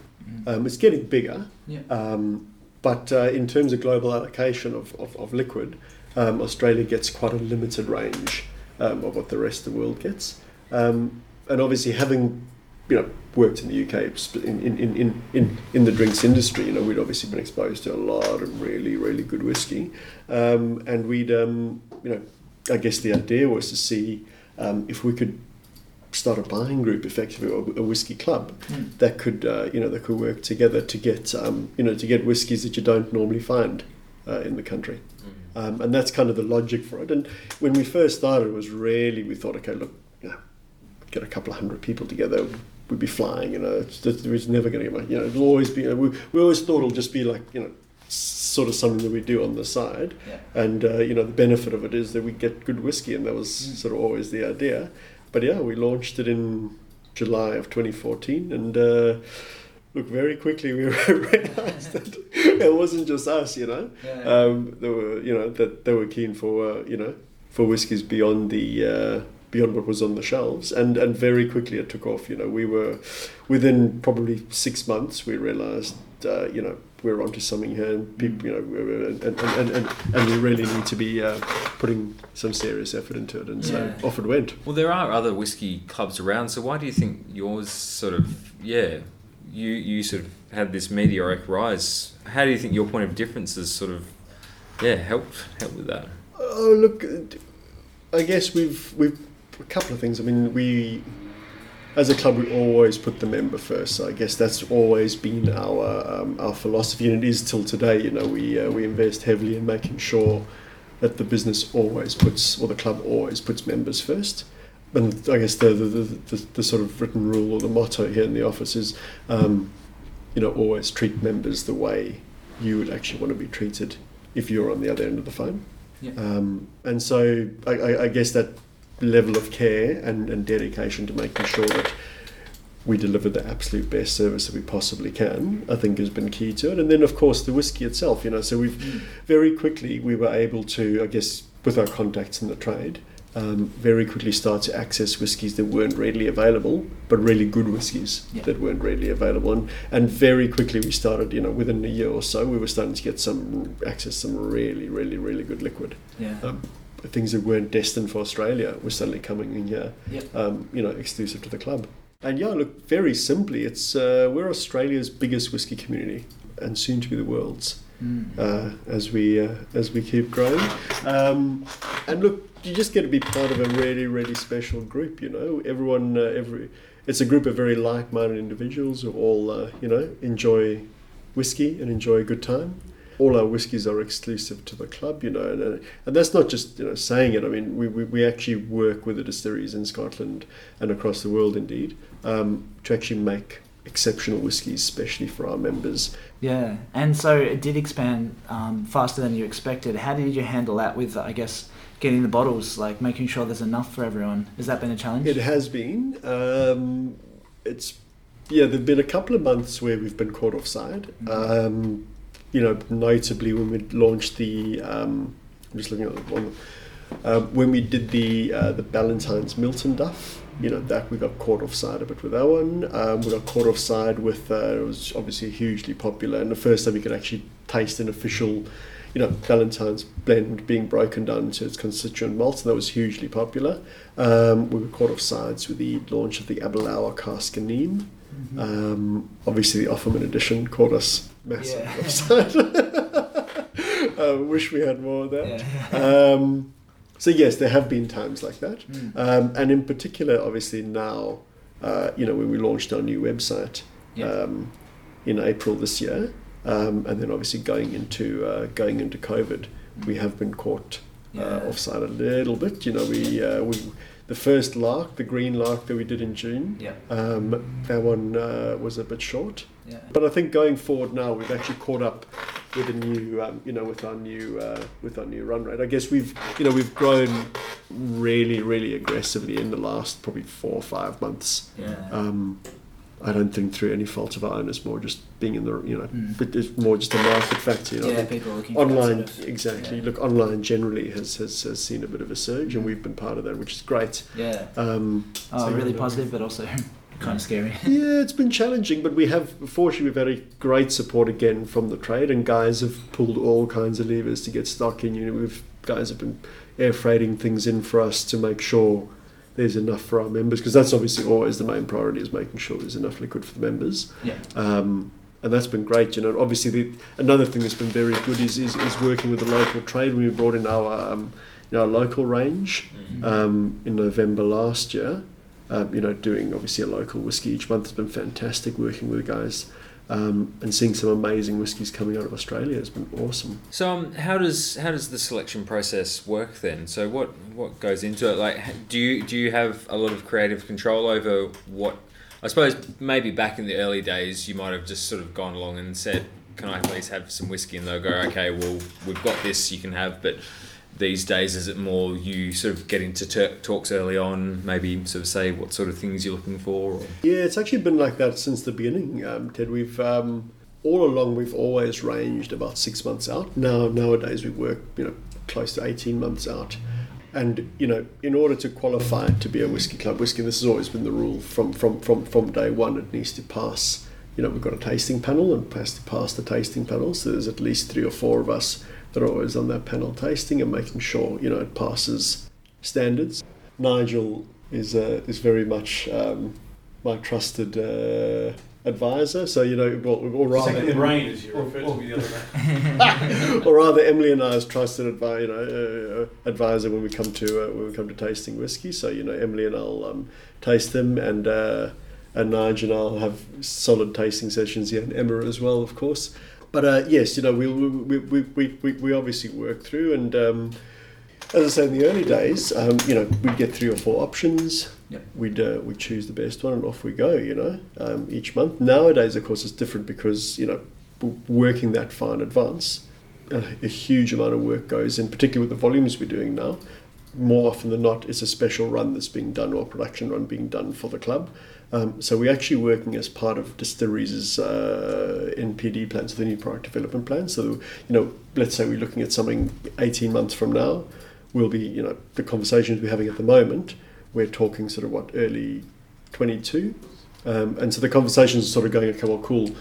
Um, it's getting bigger, Yeah. um, but uh, in terms of global allocation of, of, of liquid, Um, Australia gets quite a limited range um, of what the rest of the world gets. Um, and obviously, having you know worked in the UK in, in, in, in, in, the drinks industry, you know we'd obviously been exposed to a lot of really really good whiskey, um, and we'd um, you know I guess the idea was to see um, if we could start a buying group, effectively, or a whiskey club Mm. that could uh, you know that could work together to get um, you know to get whiskies that you don't normally find uh, in the country. Um, and that's kind of the logic for it. And when we first started, it was really we thought, okay, look, you know, get a couple of hundred people together, we'd be flying. You know, it's just, it was never going to get much. You know, it'll always be. we, we always thought it'll just be like you know, sort of something that we do on the side. Yeah. And uh, you know, the benefit of it is that we get good whiskey, and that was sort of always the idea. But yeah, we launched it in July of 2014, and. Uh, Look, very quickly we realised [laughs] that [laughs] it wasn't just us, you know. Yeah. Um, they were, you know, that they were keen for, uh, you know, for whiskies beyond the uh, beyond what was on the shelves, and and very quickly it took off. You know, we were within probably six months we realised, uh, you know, we're onto something here, and people, you know, we and and, and, and, and we really need to be uh, putting some serious effort into it, and so Yeah. off it went. Well, there are other whiskey clubs around, so why do you think yours sort of, yeah, you, you sort of had this meteoric rise? How do you think your point of difference has sort of, yeah, helped helped with that? Oh, look, I guess we've we've a couple of things. I mean, we as a club we always put the member first. So I guess that's always been our um, our philosophy, and it is till today. You know, we uh, we invest heavily in making sure that the business always puts or the club always puts members first. And I guess the the, the, the, the sort of written rule or the motto here in the office is, um, you know, always treat members the way you would actually want to be treated if you're on the other end of the phone. Yeah. Um, and so I, I, I guess that level of care and, and dedication to making sure that we deliver the absolute best service that we possibly can, I think has been key to it. And then, of course, the whiskey itself, you know, so we've very quickly, we were able to, I guess, with our contacts in the trade, um, very quickly start to access whiskies that weren't readily available, but really good whiskies Yeah. that weren't readily available. And, and very quickly we started, you know, within a year or so, we were starting to get some access some really, really, really good liquid. Yeah. Um, things that weren't destined for Australia were suddenly coming in here, Yep. um, you know, exclusive to the club. And yeah, look, very simply, it's uh, we're Australia's biggest whiskey community, and soon to be the world's Mm. uh, as we uh, as we keep growing. Um, and look, you just get to be part of a really really special group. You know, everyone, uh, every it's a group of very like-minded individuals who all uh, you know enjoy whiskey and enjoy a good time. All our whiskies are exclusive to the club, you know, and, uh, and that's not just you know saying it. I mean, we, we, we actually work with the distilleries in Scotland and across the world, indeed, um, to actually make exceptional whiskies, especially for our members. Yeah, and so it did expand um, faster than you expected. How did you handle that with, I guess, getting the bottles, like making sure there's enough for everyone? Has that been a challenge? It has been. Um, it's yeah. There've been a couple of months where we've been caught offside. Um, you know, notably when we launched the. Um, I'm just looking at the one. Uh, when we did the uh, the Ballantine's Miltonduff, you know that we got caught offside a bit with that one. Um, we got caught offside with uh, it was obviously hugely popular, and the first time we could actually taste an official, you know, Ballantine's blend being broken down into its constituent malts, and that was hugely popular. Um, we were caught offsides with the launch of the Aberlour Casg Annamh. Um, obviously, the Offerman edition caught us massive Yeah. offside. I [laughs] wish we had more of that. Yeah. So yes, there have been times like that, Mm. um, and in particular, obviously now, uh, you know, when we launched our new website Yeah. um, in April this year, um, and then obviously going into uh, going into COVID, we have been caught uh, offside a little bit. You know, we uh, we the first lark, the green lark that we did in June, Yeah. um, that one uh, was a bit short. Yeah. But I think going forward now, we've actually caught up with a new, um, you know, with our new, uh, with our new run rate. I guess we've, you know, we've grown really, really aggressively in the last probably four or five months. Yeah. Um, I don't think through any fault of our own. It's more just being in the, you know, Mm. but it's more just a market factor. You know, yeah, people looking online sort of- exactly. yeah. Look, online generally has, has has seen a bit of a surge, and we've been part of that, which is great. Yeah. Um, Oh, so, really yeah. positive, but also kind of scary. [laughs] Yeah, it's been challenging, but we have, fortunately, we've had a great support again from the trade, and guys have pulled all kinds of levers to get stock in. You know, we've guys have been air freighting things in for us to make sure there's enough for our members because that's obviously always the main priority is making sure there's enough liquid for the members. Yeah. Um, and that's been great. You know, obviously the, another thing that's been very good is, is, is working with the local trade. We brought in our um, you know, our local range um, in November last year. Um, you know, doing obviously a local whiskey each month has been fantastic. Working with the guys um, and seeing some amazing whiskies coming out of Australia has been awesome. So um, how does how does the selection process work then? So what what goes into it? Like, do you do you have a lot of creative control over what? I suppose maybe back in the early days, you might have just sort of gone along and said, "Can I please have some whiskey?" And they'll go, "Okay, well, we've got this. You can have." But these days, is it more you sort of get into t- talks early on? Maybe sort of say what sort of things you're looking for. Or? Yeah, it's actually been like that since the beginning, um, Ted. We've um, all along we've always ranged about six months out. Now nowadays we work you know close to eighteen months out, and you know in order to qualify to be a whiskey club whiskey, this has always been the rule from from from from day one. It needs to pass. You know we've got a tasting panel and has to pass the tasting panel. So there's at least three or four of us that are always on that panel tasting and making sure you know it passes standards. Nigel is uh, is very much um, my trusted uh, advisor. So you know, or, or rather, Second brain, as you referred to me the other day. [laughs] or rather, Emily and I's trusted advi- you know, uh, advisor when we come to uh, when we come to tasting whiskey. So you know, Emily and I'll um, taste them, and uh, and Nigel and I'll have solid tasting sessions. Yeah, and Emma as well, of course. But uh, yes, you know, we we, we, we, we, we obviously work through, and um, as I say, in the early days, um, you know, we'd get three or four options. Yep. We'd uh, we'd choose the best one, and off we go. You know, um, each month. Nowadays, of course, it's different because you know, working that far in advance, a, a huge amount of work goes in, particularly with the volumes we're doing now. More often than not, it's a special run that's being done or a production run being done for the club. Um, so we're actually working as part of distilleries' uh, NPD plans, the new product development plan. So you know, let's say we're looking at something 18 months from now, we'll be you know the conversations we're having at the moment. We're talking sort of what early 22, um, and so the conversations are sort of going okay, well, cool.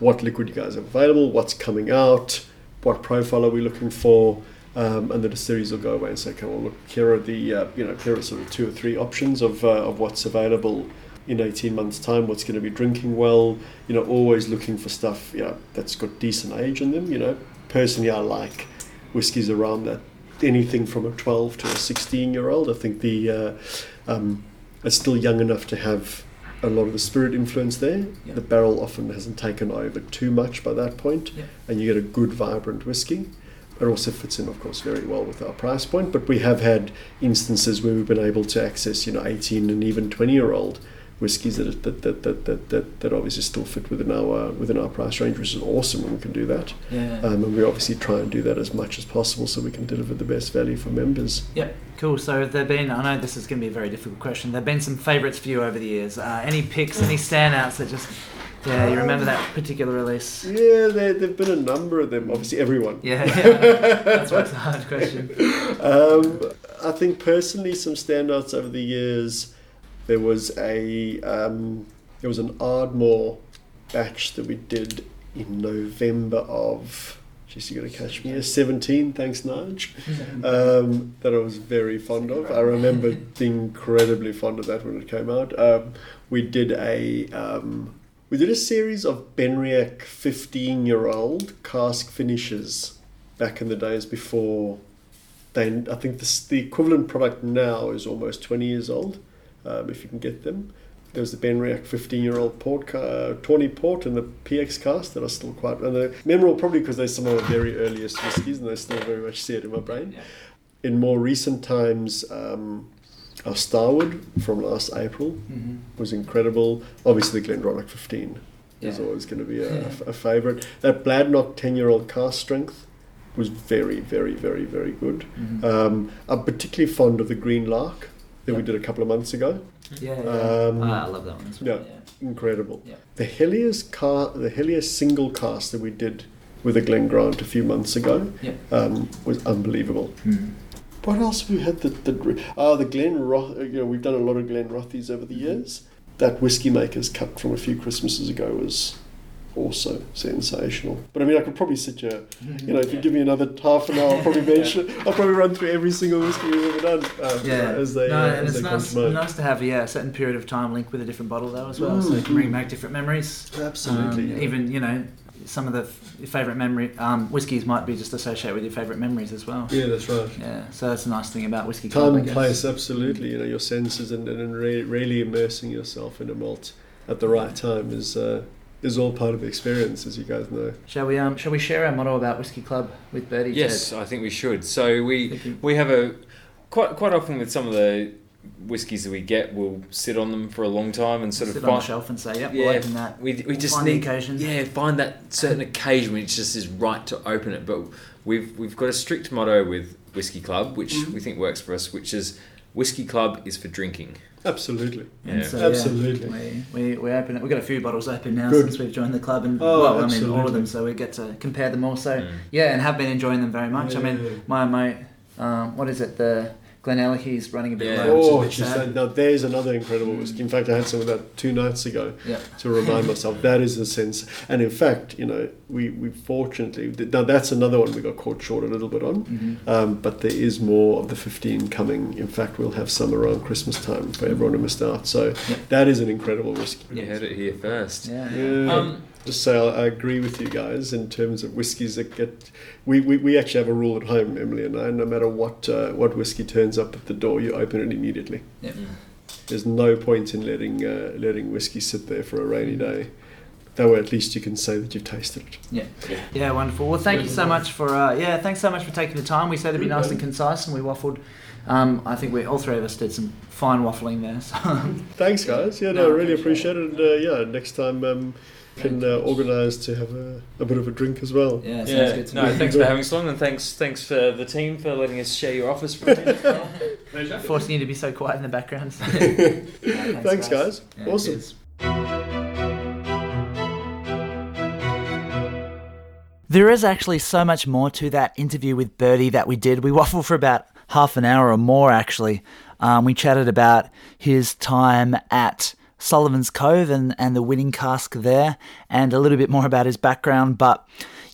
What liquid you guys have available? What's coming out? What profile are we looking for? Um, and the distilleries will go away and say, okay, well, look, here are the uh, you know here are sort of two or three options of uh, of what's available in 18 months time what's going to be drinking well you know always looking for stuff you know that's got decent age in them you know personally i like whiskies around that anything from a 12 to a 16 year old i think the uh, um, it's still young enough to have a lot of the spirit influence there Yeah. the barrel often hasn't taken over too much by that point Yeah. and you get a good vibrant whiskey it also fits in, of course, very well with our price point. But we have had instances where we've been able to access, you know, 18 and even 20 year old whiskies that that, that, that, that, that, that obviously still fit within our within our price range, which is awesome when we can do that. Yeah. Um, and we obviously try and do that as much as possible so we can deliver the best value for members. Yep, cool. So have there been, I know this is going to be a very difficult question, there have been some favourites for you over the years. Uh, any picks, any standouts that just, yeah, you remember that particular release? Yeah, there there've been a number of them. Obviously, everyone. Yeah, [laughs] [laughs] yeah. that's why it's a hard question. Um, I think personally, some standouts over the years. There was a um, there was an Ardmore batch that we did in November of. Jeez, you got to catch me here. Seventeen, thanks, Nige. [laughs] Um, that I was very fond of. I remember being incredibly fond of that when it came out. Um, we did a um, we did a series of Benriach fifteen year old cask finishes back in the days before they I think this, the equivalent product now is almost 20 years old, um, if you can get them. There's the Benriach 15 year old port, uh, Tawny Port and the PX cask that are still quite and they're memorable probably because they're some of the very earliest whiskies and they still very much see it in my brain. Yeah. In more recent times, um, our Starward from last April Mm-hmm. was incredible. Obviously, the Glendronach 15 is always going to be a, Yeah. a favourite. That Bladnoch 10 year old cask strength was very, very, very, very good. Mhm. Um, I'm particularly fond of the Green Lark that we did a couple of months ago. yeah, yeah. Um, Ah, I love that one as well. yeah. Incredible. Yeah. The Helios car, the Helios single cask that we did with a Glen Grant a few months ago Yeah. um, was unbelievable. Mm. What else have we had? The the oh, the Glen Roth. You know, we've done a lot of Glenrothes over the years. That whiskey maker's cut from a few Christmases ago was also sensational. But I mean, I could probably sit here, you know, if you give me another half an hour, I'll probably [laughs] mention, I'll probably run through every single whiskey we've ever done uh, Yeah, as they, no, uh, and as it's they nice, to nice to have yeah, a certain period of time linked with a different bottle though as well, so you can bring back different memories. Absolutely. Um, yeah. Even you know, some of the f- favourite memory um, whiskies might be just associated with your favourite memories as well. Yeah, that's right. Yeah, so that's a nice thing about whiskey. Time and place, absolutely. You know, your senses and, and, and re- really immersing yourself in a malt at the right time is uh, is all part of the experience, as you guys know. Shall we um shall we share our motto about whiskey club with Bertie? Yes, I think we should. So we we have a quite quite often with some of the whiskies that we get, we'll sit on them for a long time and sort Sit of on the shelf and say, "Yep, Yeah, we'll open that." We, we We'll just find need occasion. yeah find that certain [laughs] occasion when it just is right to open it. But we've we've got a strict motto with Whiskey Club, which Mm-hmm. we think works for us, which is Whiskey Club is for drinking. Absolutely. Yeah. so, yeah, Absolutely. we, we, we open it. We've got a few bottles open now Good. since we've joined the club, and Oh, well, I mean all of them, so we get to compare them all. So Mm. yeah, and have been enjoying them very much. I mean, my my um, what is it? The GlenAllachie's running a bit Yeah. low, Oh, which is a bit that, now there's another incredible whiskey. In fact, I had some of that two nights ago Yeah. to remind myself that is the sense. And in fact, you know, we, we fortunately, now that's another one we got caught short a little bit on. Mhm. Um, but there is more of the 15 coming. In fact, we'll have some around Christmas time for everyone to missed out. So Yeah. that is an incredible whiskey. You heard it here first. Yeah. Yeah. Um, Just say I, I agree with you guys in terms of whiskies that get. We, we, we actually have a rule at home, Emily and I. No matter what uh, what whiskey turns up at the door, you open it immediately. Yeah. There's no point in letting uh, letting whiskey sit there for a rainy day. That way, at least you can say that you've tasted it. Yeah. Yeah, wonderful. Well, thank you so much for uh, yeah, thanks so much for taking the time. We said it'd be nice and concise, and we waffled. Um, I think we all three of us did some fine waffling there. So Thanks, guys. Yeah, No, no, I really appreciate appreciate it. And uh, yeah, next time um, can uh, organise to have a, a bit of a drink as well. yeah, sounds Yeah, good to no, me. thanks for having us along, and thanks thanks for the team for letting us share your office for a [laughs] minute. Pleasure. Forcing you to be so quiet in the background. [laughs] [laughs] Yeah, Thanks, guys. Yeah, awesome. cheers. There is actually so much more to that interview with Bertie that we did. We waffled for about half an hour or more, actually. Um, we chatted about his time at Sullivan's Cove and, and the winning cask there, and a little bit more about his background. But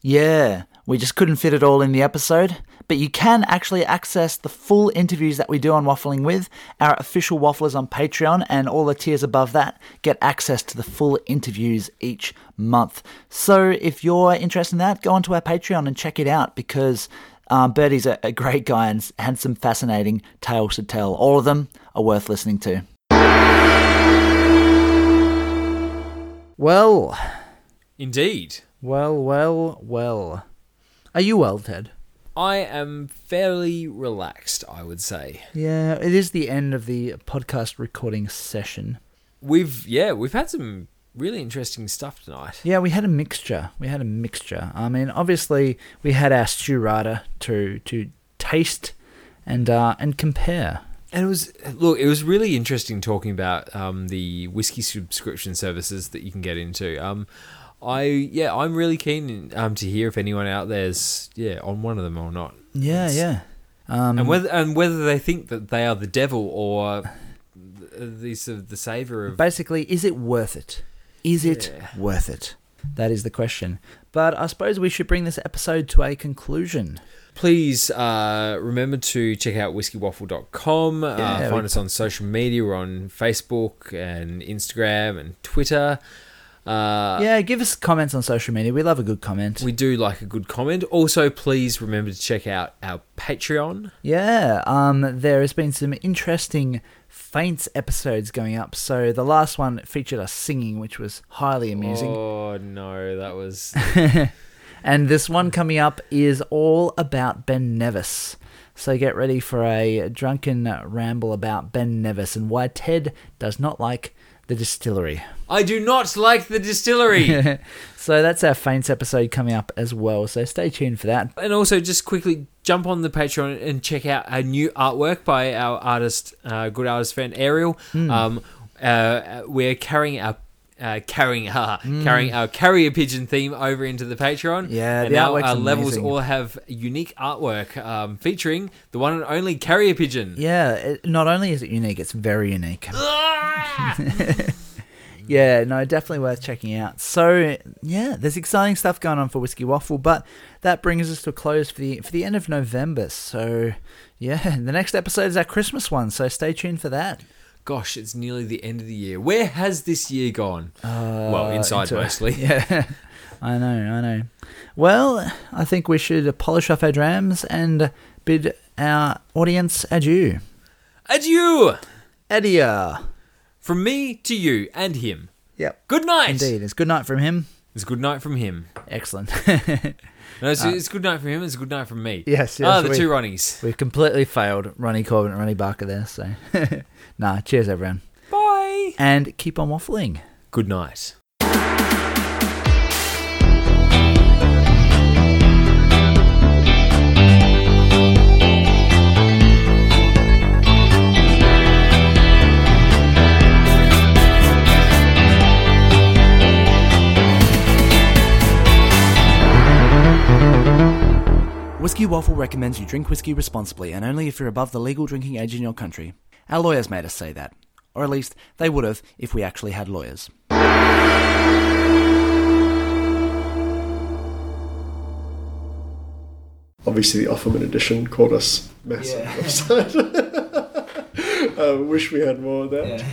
yeah, we just couldn't fit it all in the episode. But you can actually access the full interviews that we do on Waffling With. Our official wafflers on Patreon and all the tiers above that get access to the full interviews each month. So if you're interested in that, go onto our Patreon and check it out because um, Bertie's a, a great guy and has some fascinating tales to tell. All of them are worth listening to. Well, Indeed. well, well, well. Are you well, Ted? I am fairly relaxed, I would say. Yeah, it is the end of the podcast recording session. We've yeah, we've had some really interesting stuff tonight. Yeah, we had a mixture. We had a mixture. I mean, obviously, we had our Sturata to to taste and uh, and compare. And it was look, it was really interesting talking about um, the whiskey subscription services that you can get into. Um, I yeah, I'm really keen um, to hear if anyone out there's yeah on one of them or not, Yeah, yeah. Um, and whether and whether they think that they are the devil or the of the savior of basically, is it worth it? Is it Yeah. worth it? That is the question. But I suppose we should bring this episode to a conclusion. Please uh, remember to check out whiskeywaffle.com. Yeah, uh, find us on social media. We're on Facebook and Instagram and Twitter. Uh, yeah, give us comments on social media. We love a good comment. We do like a good comment. Also, please remember to check out our Patreon. Yeah, um, there has been some interesting Faints episodes going up. So the last one featured us singing, which was highly amusing. Oh no, that was [laughs] and this one coming up is all about Ben Nevis. So get ready for a drunken ramble about Ben Nevis and why Ted does not like the distillery. I do not like the distillery. [laughs] so that's our Faints episode coming up as well. So stay tuned for that. and also, just quickly jump on the Patreon and check out our new artwork by our artist, uh, good artist friend Ariel. Hmm. Um, uh, we're carrying our. Uh, carrying uh, [laughs] carrying our carrier pigeon theme over into the Patreon. Yeah, and the now our levels amazing. all have unique artwork um, featuring the one and only carrier pigeon. Yeah, it, not only is it unique, it's very unique. [laughs] [laughs] Yeah, no, definitely worth checking out. So, yeah, there's exciting stuff going on for Whiskey Waffle, but that brings us to a close for the for the end of November. So, yeah, the next episode is our Christmas one, so stay tuned for that. Gosh, it's nearly the end of the year. Where has this year gone? Uh, well, inside into- mostly. [laughs] Yeah, I know, I know. Well, I think we should polish off our drams and bid our audience adieu. Adieu Adieu. from me to you and him. Yep. Good night. Indeed. It's good night from him. It's good night from him. Excellent. [laughs] No, it's, it's good night from him. It's good night from me. yes, yes. ah, the we- two Ronnies. We've completely failed Ronnie Corbett and Ronnie Barker there, so. [laughs] nah, cheers, everyone. Bye. And keep on waffling. Good night. Whiskey Waffle recommends you drink whiskey responsibly and only if you're above the legal drinking age in your country. Our lawyers made us say that. Or at least, they would have if we actually had lawyers. Obviously, the Offerman edition caught us massive. [laughs] uh, wish we had more of that.